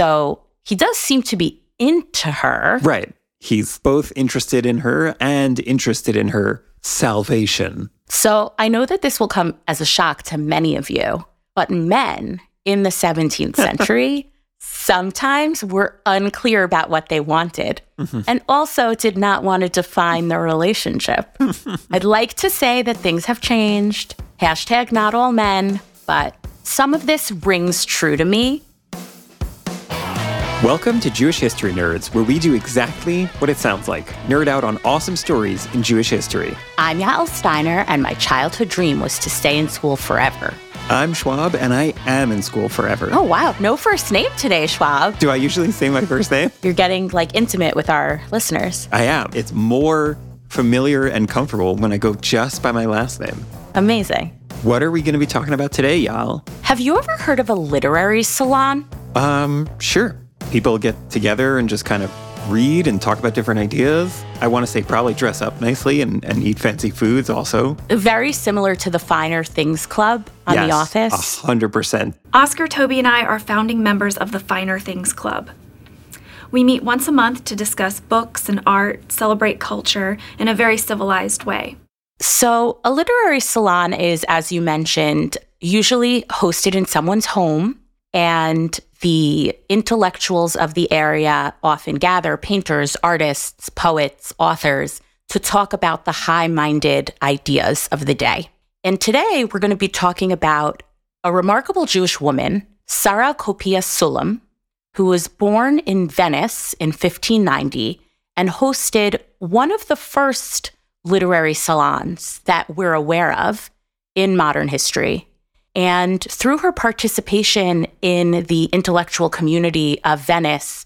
So he does seem to be into her. Right. He's both interested in her and interested in her salvation. So I know that this will come as a shock to many of you, but men in the 17th century sometimes were unclear about what they wanted mm-hmm. and also did not want to define their relationship. I'd like to say that things have changed. Hashtag not all men, but some of this rings true to me Welcome to Jewish History Nerds, where we do exactly what it sounds like nerd out on awesome stories in Jewish history. I'm Yael Steiner, and my childhood dream was to stay in school forever. I'm Schwab, and I am in school forever. Oh, wow. No first name today, Schwab. Do I usually say my first name? You're getting like intimate with our listeners. I am. It's more familiar and comfortable when I go just by my last name. Amazing. What are we going to be talking about today, Yael? Have you ever heard of a literary salon? Um, sure people get together and just kind of read and talk about different ideas. I want to say probably dress up nicely and, and eat fancy foods also. Very similar to the Finer Things Club on yes, The Office. A hundred percent. Oscar, Toby, and I are founding members of the Finer Things Club. We meet once a month to discuss books and art, celebrate culture in a very civilized way. So, a literary salon is, as you mentioned, usually hosted in someone's home and the intellectuals of the area often gather painters, artists, poets, authors to talk about the high minded ideas of the day. And today we're going to be talking about a remarkable Jewish woman, Sarra Coppia Sullam, who was born in Venice in 1590 and hosted one of the first literary salons that we're aware of in modern history and through her participation in the intellectual community of Venice,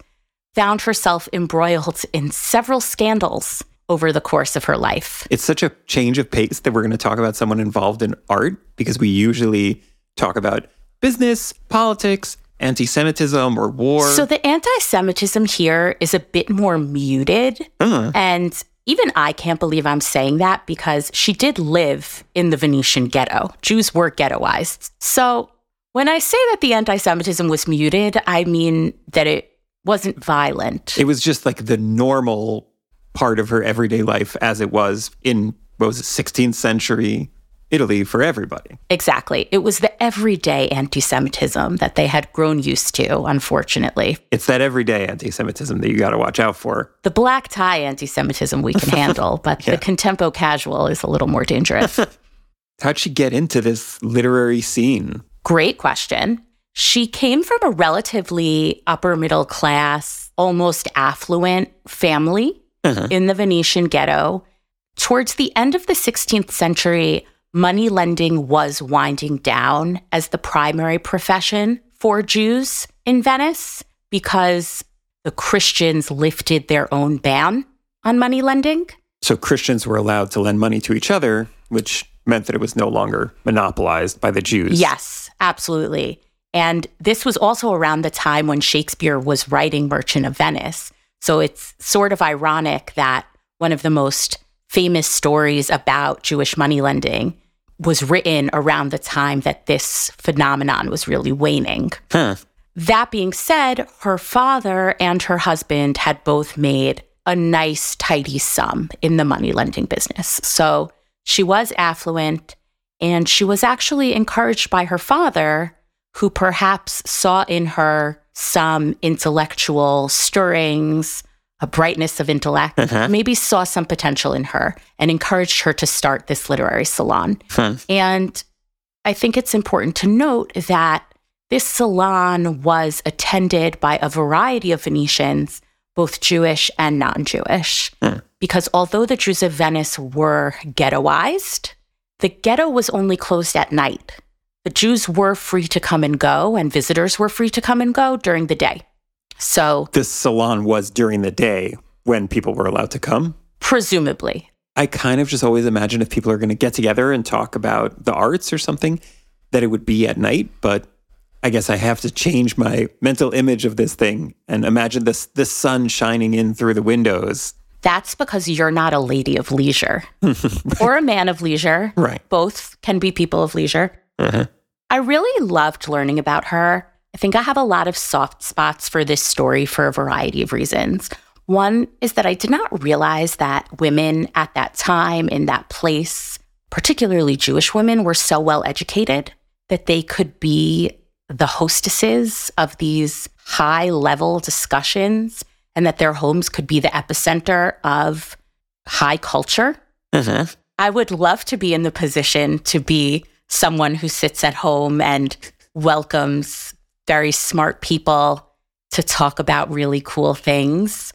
found herself embroiled in several scandals over the course of her life. It's such a change of pace that we're going to talk about someone involved in art because we usually talk about business, politics, anti Semitism, or war. So the anti Semitism here is a bit more muted. Uh-huh. And even I can't believe I'm saying that because she did live in the Venetian ghetto. Jews were ghettoized. So when I say that the anti Semitism was muted, I mean that it wasn't violent. It was just like the normal part of her everyday life as it was in, what was it, 16th century Italy for everybody. Exactly. It was the everyday anti Semitism that they had grown used to, unfortunately. It's that everyday anti Semitism that you got to watch out for. The black tie anti Semitism we can handle, but yeah. the contempo casual is a little more dangerous. How'd she get into this literary scene? Great question. She came from a relatively upper middle class, almost affluent family uh-huh. in the Venetian ghetto. Towards the end of the 16th century, money lending was winding down as the primary profession for Jews in Venice because the Christians lifted their own ban on money lending. So Christians were allowed to lend money to each other, which meant that it was no longer monopolized by the Jews. Yes, absolutely. And this was also around the time when Shakespeare was writing Merchant of Venice. So it's sort of ironic that one of the most famous stories about Jewish money lending was written around the time that this phenomenon was really waning. Huh. That being said, her father and her husband had both made a nice, tidy sum in the money lending business. So she was affluent and she was actually encouraged by her father, who perhaps saw in her some intellectual stirrings, a brightness of intellect, uh-huh. maybe saw some potential in her and encouraged her to start this literary salon. Huh. And I think it's important to note that this salon was attended by a variety of Venetians, both Jewish and non Jewish. Huh. Because although the Jews of Venice were ghettoized, the ghetto was only closed at night. The Jews were free to come and go, and visitors were free to come and go during the day. So this salon was during the day when people were allowed to come? Presumably. I kind of just always imagine if people are going to get together and talk about the arts or something, that it would be at night. But I guess I have to change my mental image of this thing and imagine this the sun shining in through the windows. That's because you're not a lady of leisure right. or a man of leisure. Right. Both can be people of leisure. Uh-huh. I really loved learning about her I think I have a lot of soft spots for this story for a variety of reasons. One is that I did not realize that women at that time in that place, particularly Jewish women, were so well educated that they could be the hostesses of these high level discussions and that their homes could be the epicenter of high culture. Uh-huh. I would love to be in the position to be someone who sits at home and welcomes very smart people to talk about really cool things.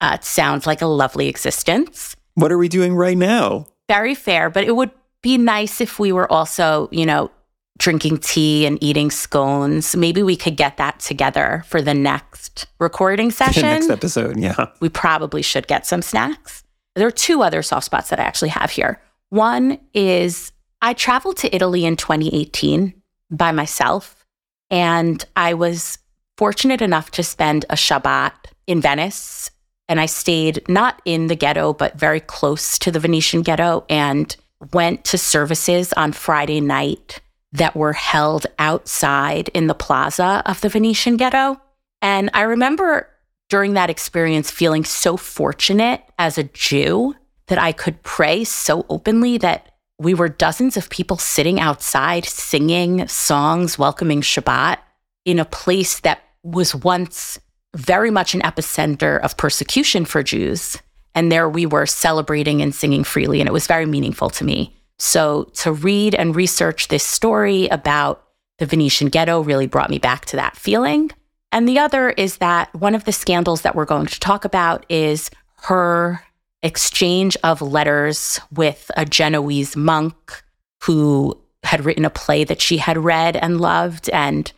Uh, it sounds like a lovely existence. What are we doing right now? Very fair, but it would be nice if we were also, you know, drinking tea and eating scones. Maybe we could get that together for the next recording session. Next episode, yeah. we probably should get some snacks. There are two other soft spots that I actually have here. One is I traveled to Italy in 2018 by myself, and I was fortunate enough to spend a Shabbat in Venice. And I stayed not in the ghetto, but very close to the Venetian ghetto and went to services on Friday night that were held outside in the plaza of the Venetian ghetto. And I remember during that experience feeling so fortunate as a Jew that I could pray so openly that we were dozens of people sitting outside singing songs welcoming Shabbat in a place that was once very much an epicenter of persecution for Jews. And there we were celebrating and singing freely, and it was very meaningful to me. So to read and research this story about the Venetian ghetto really brought me back to that feeling. And the other is that one of the scandals that we're going to talk about is her exchange of letters with a Genoese monk who had written a play that she had read and loved, and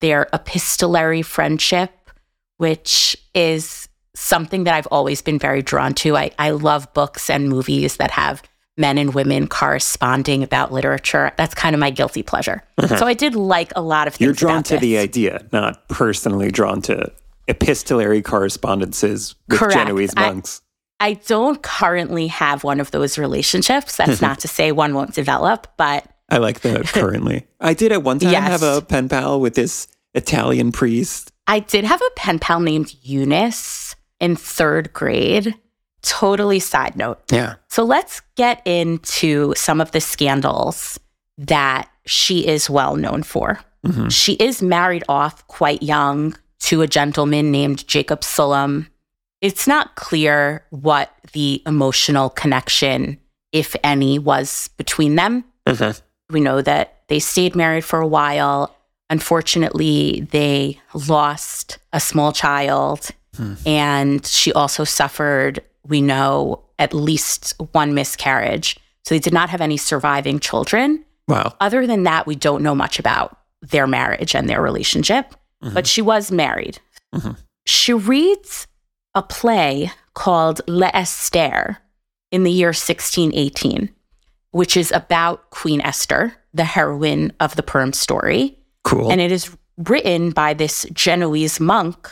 their epistolary friendship, which is something that I've always been very drawn to. I, I love books and movies that have men and women corresponding about literature. That's kind of my guilty pleasure. Uh-huh. So I did like a lot of things. You're drawn to the idea, not personally drawn to epistolary correspondences with Correct. Genoese monks. I don't currently have one of those relationships. That's not to say one won't develop, but I like the currently. I did at one time Yes. have a pen pal with this Italian priest. I did have a pen pal named Eunice in third grade. Totally side note. Yeah. So let's get into some of the scandals that she is well known for. Mhm. She is married off quite young to a gentleman named Jacob Sullam. It's not clear what the emotional connection, if any, was between them. Mhm. We know that they stayed married for a while. Unfortunately, they lost a small child, and she also suffered, we know, at least one miscarriage. So they did not have any surviving children. Wow. Other than that, we don't know much about their marriage and their relationship, but she was married. Mhm. She reads a play called L'Esther in the year 1618, which is about Queen Esther, the heroine of the Purim story. Cool. And it is written by this Genoese monk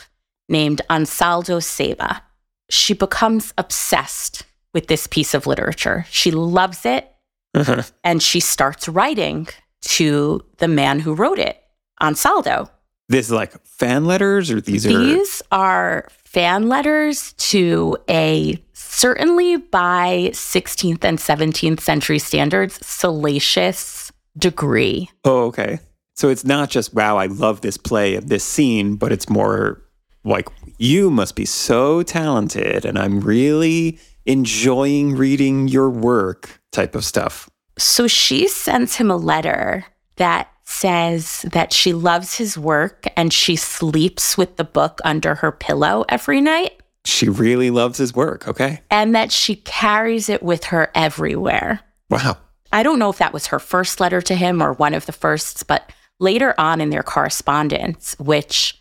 named Ansaldo Cebà. She becomes obsessed with this piece of literature. She loves it Mhm. and she starts writing to the man who wrote it, Ansaldo. This is like fan letters, or these are These are fan letters to a certainly by 16th and 17th century standards salacious degree. Oh, okay. So it's not just wow, I love this play and this scene, but it's more like you must be so talented, and I'm really enjoying reading your work type of stuff. So she sends him a letter that says that she loves his work and she sleeps with the book under her pillow every night She really loves his work. Okay. and that she carries it with her everywhere. Wow. I don't know if that was her first letter to him or one of the firsts, but later on in their correspondence, which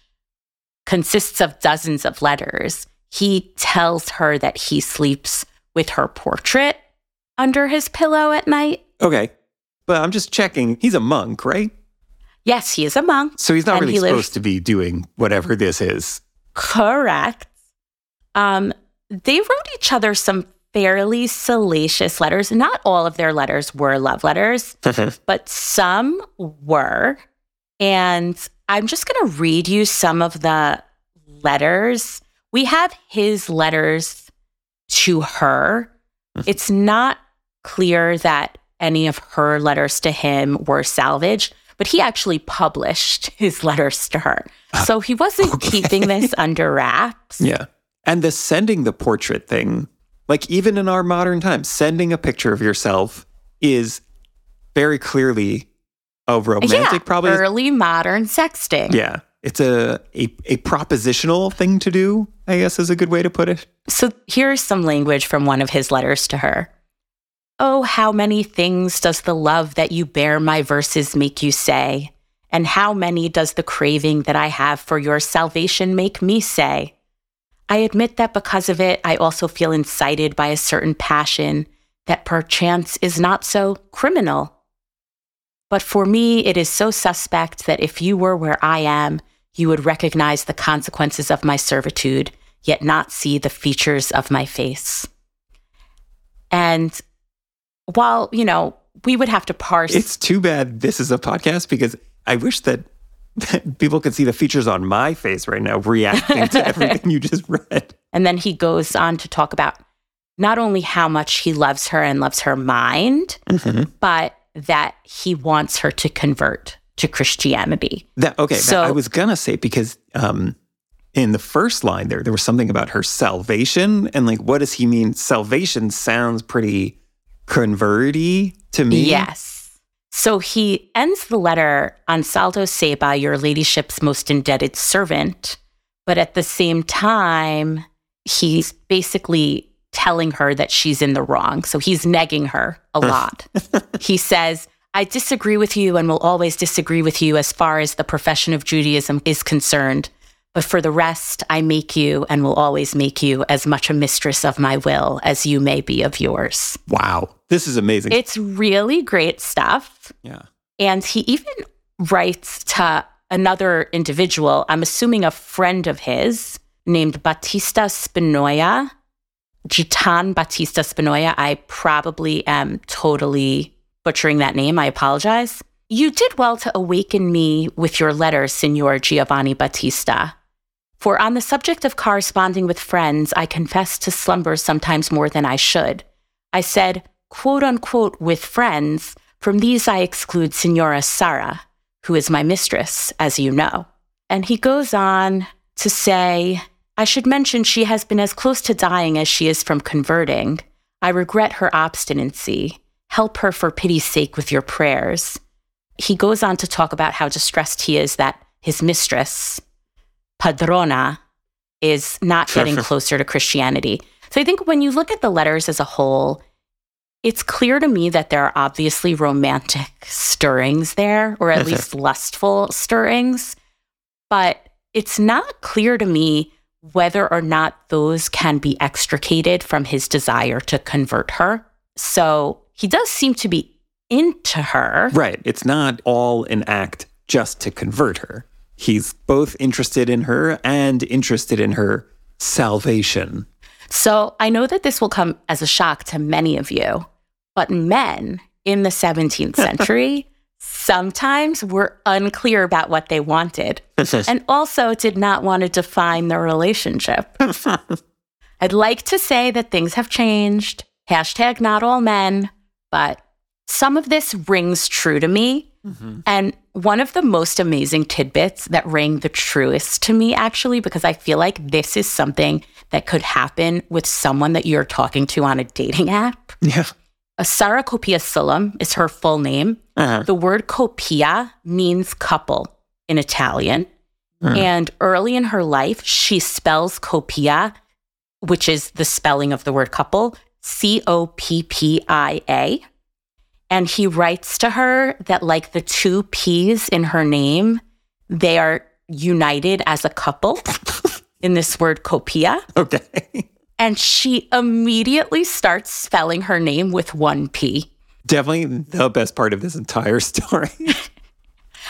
consists of dozens of letters, he tells her that he sleeps with her portrait under his pillow at night. Okay. But I'm just checking. He's a monk, right? Yes, he is a monk. So he's not really he lives- supposed to be doing whatever this is. Correct. Um, they wrote each other some fairly salacious letters. Not all of their letters were love letters, but some were. And I'm just going to read you some of the letters. We have his letters to her. Mm-hmm. It's not clear that any of her letters to him were salvaged, but he actually published his letters to her. So he wasn't keeping this under wraps. Yeah. And the sending the portrait thing, like even in our modern times, sending a picture of yourself is very clearly a romantic, yeah, probably. early modern sexting. Yeah. It's a, a a propositional thing to do, I guess is a good way to put it. So here's some language from one of his letters to her. Oh, how many things does the love that you bear my verses make you say? And how many does the craving that I have for your salvation make me say? I admit that because of it, I also feel incited by a certain passion that perchance is not so criminal. But for me, it is so suspect that if you were where I am, you would recognize the consequences of my servitude, yet not see the features of my face. And while, you know, we would have to parse. It's too bad this is a podcast because I wish that, people could see the features on my face right now reacting to everything you just read. And then he goes on to talk about not only how much he loves her and loves her mind, but that he wants her to convert to Christianity. That okay. So- I was gonna say because um, in the first line there, there was something about her salvation, and like, what does he mean? Salvation sounds pretty converty to me. Yes. So he ends the letter Ansaldo Cebà, your ladyship's most indebted servant. But at the same time, he's basically telling her that she's in the wrong. So he's negging her a lot. he says, I disagree with you and will always disagree with you as far as the profession of Judaism is concerned. But for the rest, I make you and will always make you as much a mistress of my will as you may be of yours. Wow, this is amazing. It's really great stuff. yeah. And he even writes to another individual, I'm assuming a friend of his, named Batista Spinoya. Jitan Batista Spinoya. I probably am totally butchering that name. I apologize. You did well to awaken me with your letter, Signor Giovanni Battista. For on the subject of corresponding with friends, I confess to slumber sometimes more than I should. I said, quote unquote, with friends. From these, I exclude Signora Sarra, who is my mistress, as you know. And he goes on to say, I should mention she has been as close to dying as she is from converting. I regret her obstinacy. Help her for pity's sake with your prayers. He goes on to talk about how distressed he is that his mistress, Padrona, is not getting closer to Christianity. So I think when you look at the letters as a whole, it's clear to me that there are obviously romantic stirrings there, or at least lustful stirrings. But it's not clear to me whether or not those can be extricated from his desire to convert her. So he does seem to be into her. Right. It's not all an act just to convert her. He's both interested in her and interested in her salvation. So I know that this will come as a shock to many of you, but men in the 17th century sometimes were unclear about what they wanted and also did not want to define their relationship. I'd like to say that things have changed. Hashtag not all men, but some of this rings true to me. Mm-hmm. And one of the most amazing tidbits that rang the truest to me, actually, because I feel like this is something that could happen with someone that you're talking to on a dating app. yeah. Sarra Coppia Sullam is her full name. Uh-huh. The word coppia means couple in Italian. And early in her life, she spells coppia, which is the spelling of the word couple, C O P P I A. And he writes to her that, like the two P's in her name, they are united as a couple in this word coppia. Okay. And she immediately starts spelling her name with one P. Definitely the best part of this entire story.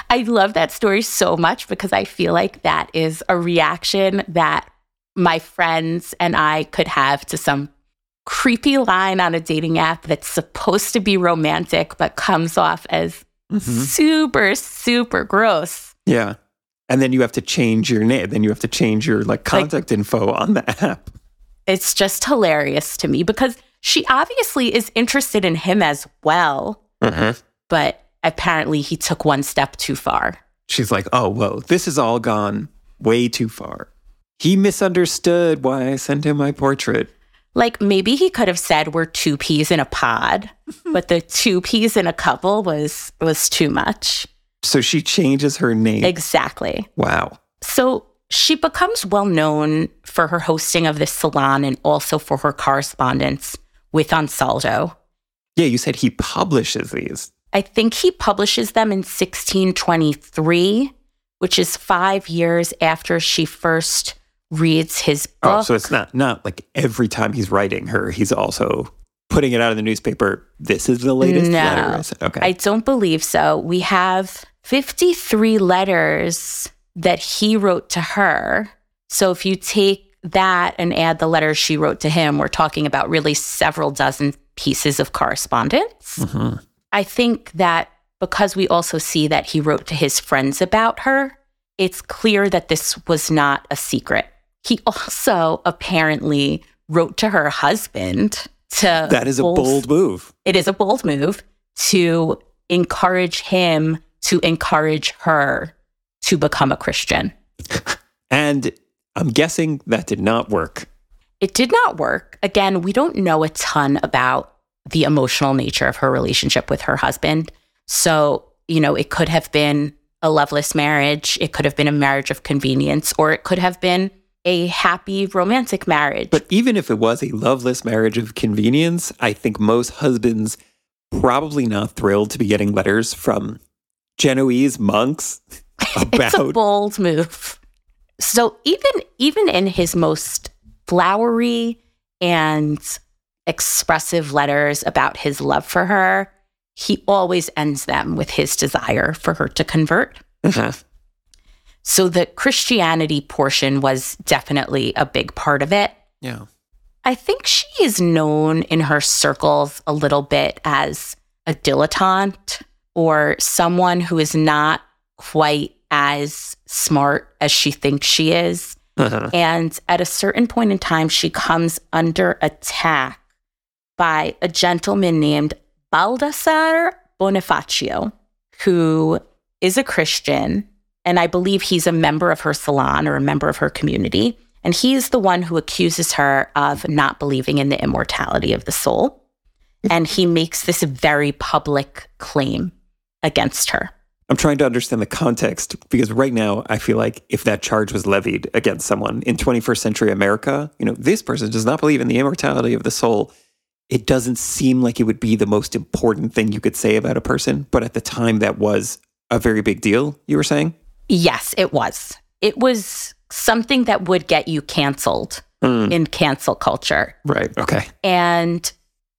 I love that story so much because I feel like that is a reaction that my friends and I could have to some creepy line on a dating app that's supposed to be romantic but comes off as mm-hmm. super, super gross. yeah. And then you have to change your name. Then you have to change your like contact like, info on the app. It's just hilarious to me because she obviously is interested in him as well. Mm-hmm. But apparently he took one step too far. She's like, oh, whoa, this has all gone way too far. He misunderstood why I sent him my portrait. Like maybe he could have said we're two peas in a pod, but the two peas in a couple was was too much. So she changes her name. Exactly. Wow. So she becomes well known for her hosting of this salon and also for her correspondence with Ansaldo. Yeah, you said he publishes these. I think he publishes them in 1623, which is five years after she first reads his book. Oh, so it's not not like every time he's writing her, he's also putting it out in the newspaper. This is the latest no, letter. Okay, I don't believe so. We have 53 letters that he wrote to her. So if you take that and add the letters she wrote to him, we're talking about really several dozen pieces of correspondence. Mm-hmm. I think that because we also see that he wrote to his friends about her, it's clear that this was not a secret. He also apparently wrote to her husband to. That is a bold, bold move. It is a bold move to encourage him to encourage her to become a Christian. and I'm guessing that did not work. It did not work. Again, we don't know a ton about the emotional nature of her relationship with her husband. So, you know, it could have been a loveless marriage, it could have been a marriage of convenience, or it could have been a happy romantic marriage. But even if it was a loveless marriage of convenience, I think most husbands probably not thrilled to be getting letters from Genoese monks about it's a bold move. So even even in his most flowery and expressive letters about his love for her, he always ends them with his desire for her to convert. Uh-huh. So the Christianity portion was definitely a big part of it. Yeah. I think she is known in her circles a little bit as a dilettante or someone who is not quite as smart as she thinks she is. Uh-huh. And at a certain point in time, she comes under attack by a gentleman named Baldassare Bonifacio, who is a Christian. And I believe he's a member of her salon or a member of her community. And he is the one who accuses her of not believing in the immortality of the soul. And he makes this very public claim against her. I'm trying to understand the context because right now I feel like if that charge was levied against someone in 21st century America, you know, this person does not believe in the immortality of the soul it doesn't seem like it would be the most important thing you could say about a person. But at the time, that was a very big deal, you were saying? Yes, it was. It was something that would get you canceled mm. in cancel culture. Right. Okay. And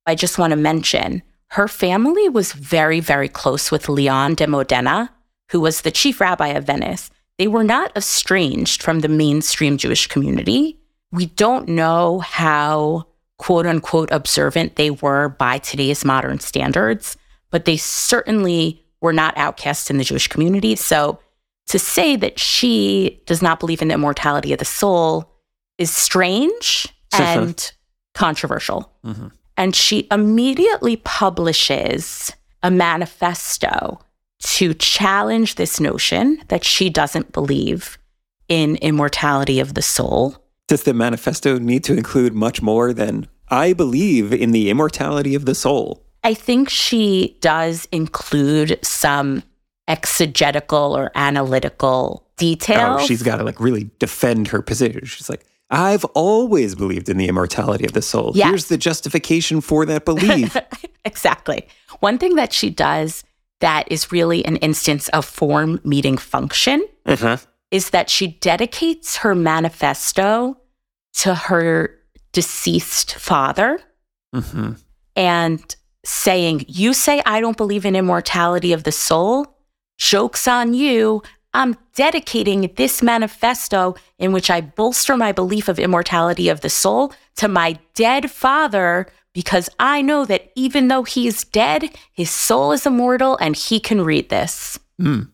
I just want to mention her family was very, very close with Leon de Modena, who was the chief rabbi of Venice. They were not estranged from the mainstream Jewish community. We don't know how quote unquote observant they were by today's modern standards, but they certainly were not outcasts in the Jewish community. So to say that she does not believe in the immortality of the soul is strange and controversial. Mm-hmm. And she immediately publishes a manifesto to challenge this notion that she doesn't believe in immortality of the soul. Does the manifesto need to include much more than I believe in the immortality of the soul. I think she does include some exegetical or analytical oh, details. Oh, she's got to like really defend her position. She's like, I've always believed in the immortality of the soul. Yes. Here's the justification for that belief. exactly. One thing that she does that is really an instance of form meeting function uh-huh. is that she dedicates her manifesto to her deceased father mm-hmm. and saying, You say I don't believe in immortality of the soul? Joke's on you. I'm dedicating this manifesto in which I bolster my belief of immortality of the soul to my dead father because I know that even though he's dead, his soul is immortal and he can read this. Mm.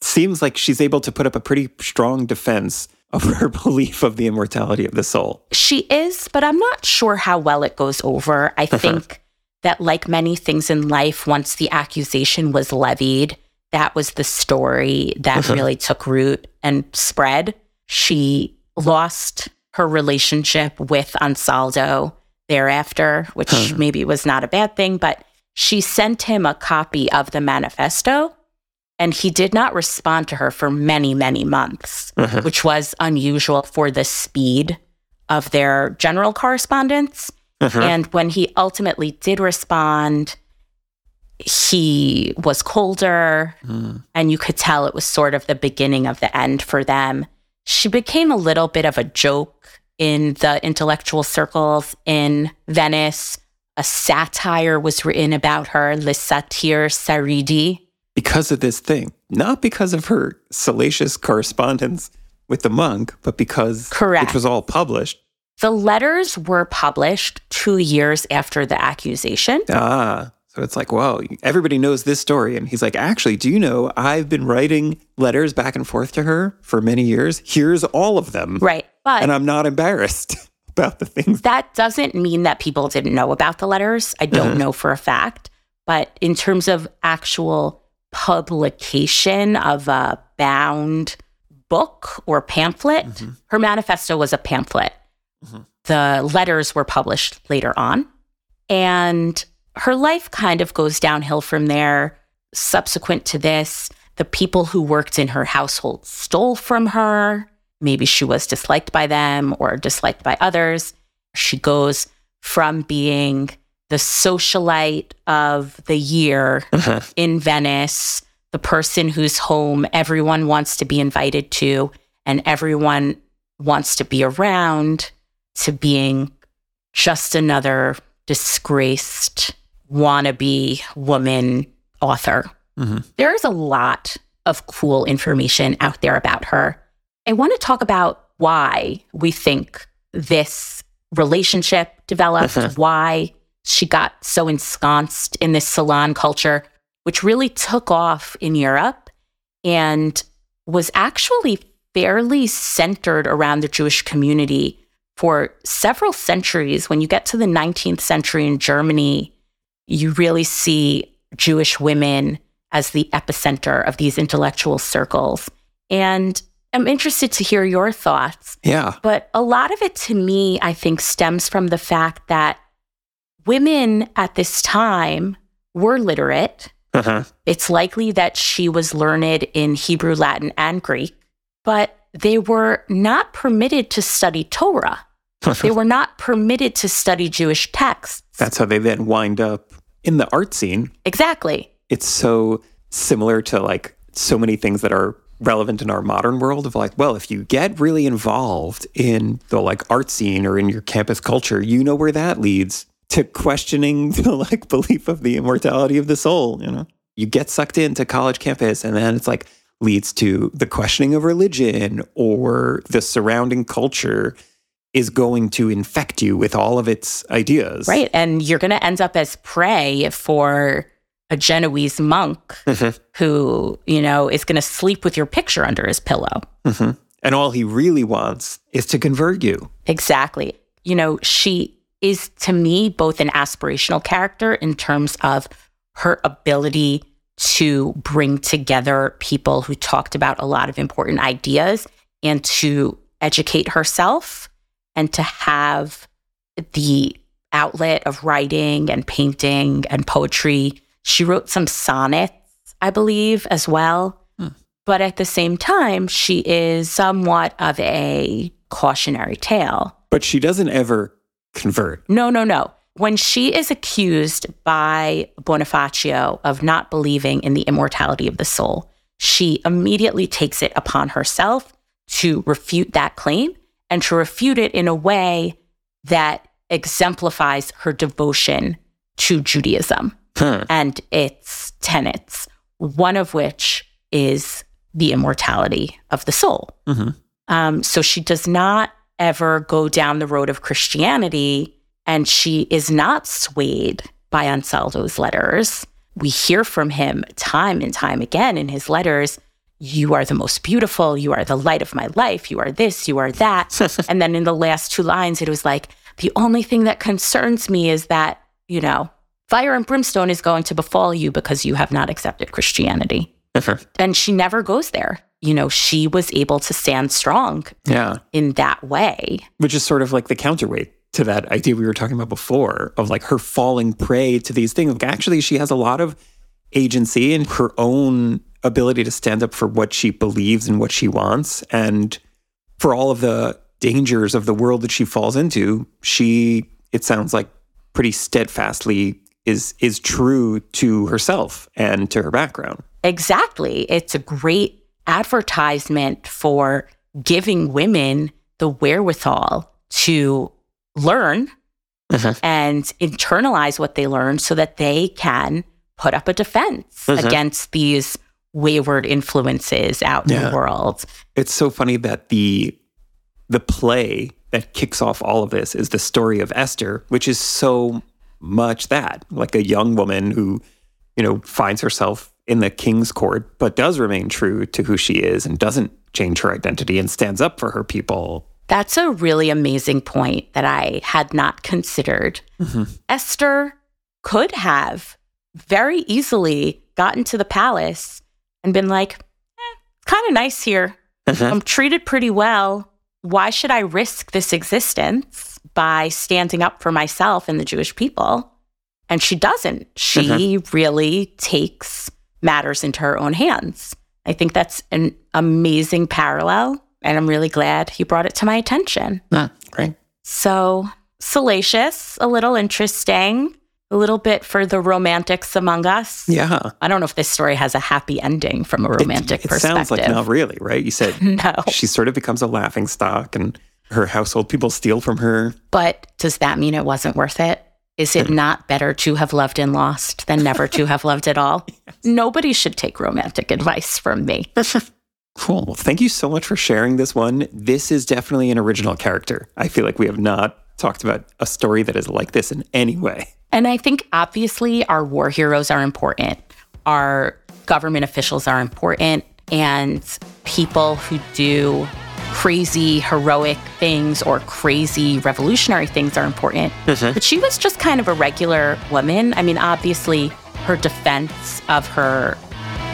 seems like she's able to put up a pretty strong defense of her belief of the immortality of the soul. She is, but I'm not sure how well it goes over. I think that, like many things in life, once the accusation was levied, that was the story that really took root and spread. She lost her relationship with Ansaldo thereafter, which maybe was not a bad thing, but she sent him a copy of the manifesto and he did not respond to her for many, many months, uh-huh. which was unusual for the speed of their general correspondence. Uh-huh. And when he ultimately did respond, he was colder, and you could tell it was sort of the beginning of the end for them. She became a little bit of a joke in the intellectual circles in Venice. A satire was written about her, Le Satire Sareide. Because of this thing, not because of her salacious correspondence with the monk, but because Correct. which was all published. The letters were published two years after the accusation. Ah, so it's like, whoa, everybody knows this story. And he's like, actually, do you know I've been writing letters back and forth to her for many years? Here's all of them. Right. But And I'm not embarrassed about the things. that doesn't mean that people didn't know about the letters. I don't uh-huh. know for a fact. But in terms of actual publication of a bound book or pamphlet, mm-hmm. her manifesto was a pamphlet. Mm-hmm. The letters were published later on. And her life kind of goes downhill from there. Subsequent to this, the people who worked in her household stole from her. Maybe she was disliked by them or disliked by others. She goes from being the socialite of the year uh-huh. in Venice, the person whose home everyone wants to be invited to and everyone wants to be around, to being just another disgraced wannabe woman author. Mm-hmm. There's a lot of cool information out there about her. I want to talk about why we think this relationship developed, uh-huh. why she got so ensconced in this salon culture, which really took off in Europe and was actually fairly centered around the Jewish community for several centuries. When you get to the 19th century in Germany, you really see Jewish women as the epicenter of these intellectual circles. And I'm interested to hear your thoughts. Yeah. But a lot of it to me, I think, stems from the fact that women at this time were literate. Uh-huh. It's likely that she was learned in Hebrew, Latin, and Greek, but they were not permitted to study Torah. they were not permitted to study Jewish texts. That's how they then wind up in the art scene. Exactly. It's so similar to like so many things that are relevant in our modern world of like, well, if you get really involved in the like art scene or in your campus culture, you know where that leads to questioning the like belief of the immortality of the soul, you know? You get sucked into college campus and then it's like leads to the questioning of religion or the surrounding culture is going to infect you with all of its ideas. Right. And you're going to end up as prey for a Genoese monk Mhm. who, you know, is going to sleep with your picture under his pillow. hmm And all he really wants is to convert you. Exactly. You know, she is to me both an aspirational character in terms of her ability to bring together people who talked about a lot of important ideas and to educate herself and to have the outlet of writing and painting and poetry. She wrote some sonnets, I believe, as well. Hmm. But at the same time, she is somewhat of a cautionary tale. But she doesn't ever convert. No, no, no. When she is accused by Bonifacio of not believing in the immortality of the soul, she immediately takes it upon herself to refute that claim and to refute it in a way that exemplifies her devotion to Judaism Huh. and its tenets, one of which is the immortality of the soul. Mhm. Um, so she does not ever go down the road of Christianity, and she is not swayed by Ansaldo's letters. We hear from him time and time again in his letters you are the most beautiful, you are the light of my life, you are this, you are that. and then in the last two lines, it was like, the only thing that concerns me is that, you know, fire and brimstone is going to befall you because you have not accepted Christianity. and she never goes there. You know, she was able to stand strong Yeah. in that way. Which is sort of like the counterweight to that idea we were talking about before of like her falling prey to these things. Like actually, she has a lot of agency and her own ability to stand up for what she believes and what she wants. And for all of the dangers of the world that she falls into, she, it sounds like, pretty steadfastly is is true to herself and to her background. Exactly. It's a great advertisement for giving women the wherewithal to learn Mhm. and internalize what they learn so that they can put up a defense Mhm. against these wayward influences out in the world. It's so funny that the the play that kicks off all of this is the story of Esther, which is so much that like a young woman who, you know, finds herself in the king's court but does remain true to who she is and doesn't change her identity and stands up for her people. That's a really amazing point that I had not considered. Mm-hmm. Esther could have very easily gotten to the palace and been like, eh, kind of nice here. I'm treated pretty well. Why should I risk this existence by standing up for myself and the Jewish people? And she doesn't. She really takes matters into her own hands. I think that's an amazing parallel. And I'm really glad you brought it to my attention. Right. So salacious, a little interesting, a little bit for the romantics among us. Yeah. I don't know if this story has a happy ending from a romantic it, it perspective. sounds like not really, right? You said no. she sort of becomes a laughing stock and her household people steal from her. But does that mean it wasn't worth it? Is it hmm. not better to have loved and lost than never to have loved at all? Nobody should take romantic advice from me. Cool. Well, thank you so much for sharing this one. This is definitely an original character. I feel like we have not talked about a story that is like this in any way. And I think obviously our war heroes are important, our government officials are important, and people who do crazy heroic things or crazy revolutionary things are important. Mm-hmm. But she was just kind of a regular woman. I mean, obviously, her defense of her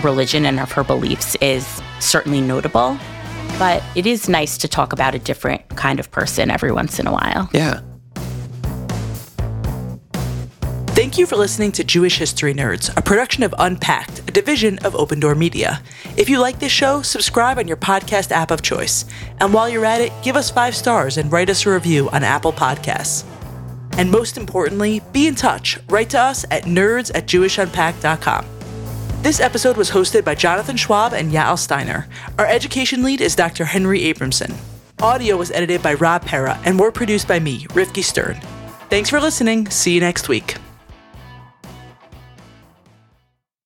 religion and of her beliefs is certainly notable. But it is nice to talk about a different kind of person every once in a while. Yeah. Thank you for listening to Jewish History Nerds, a production of Unpacked, a division of Open Door Media. If you like this show, subscribe on your podcast app of choice. And while you're at it, give us five stars and write us a review on Apple Podcasts. And most importantly, be in touch. Write to us at nerds at jewishunpacked.com. This episode was hosted by Jonathan Schwab and Yael Steiner. Our education lead is Dr. Henry Abramson. Audio was edited by Rob Pera and were produced by me, Rivky Stern. Thanks for listening. See you next week.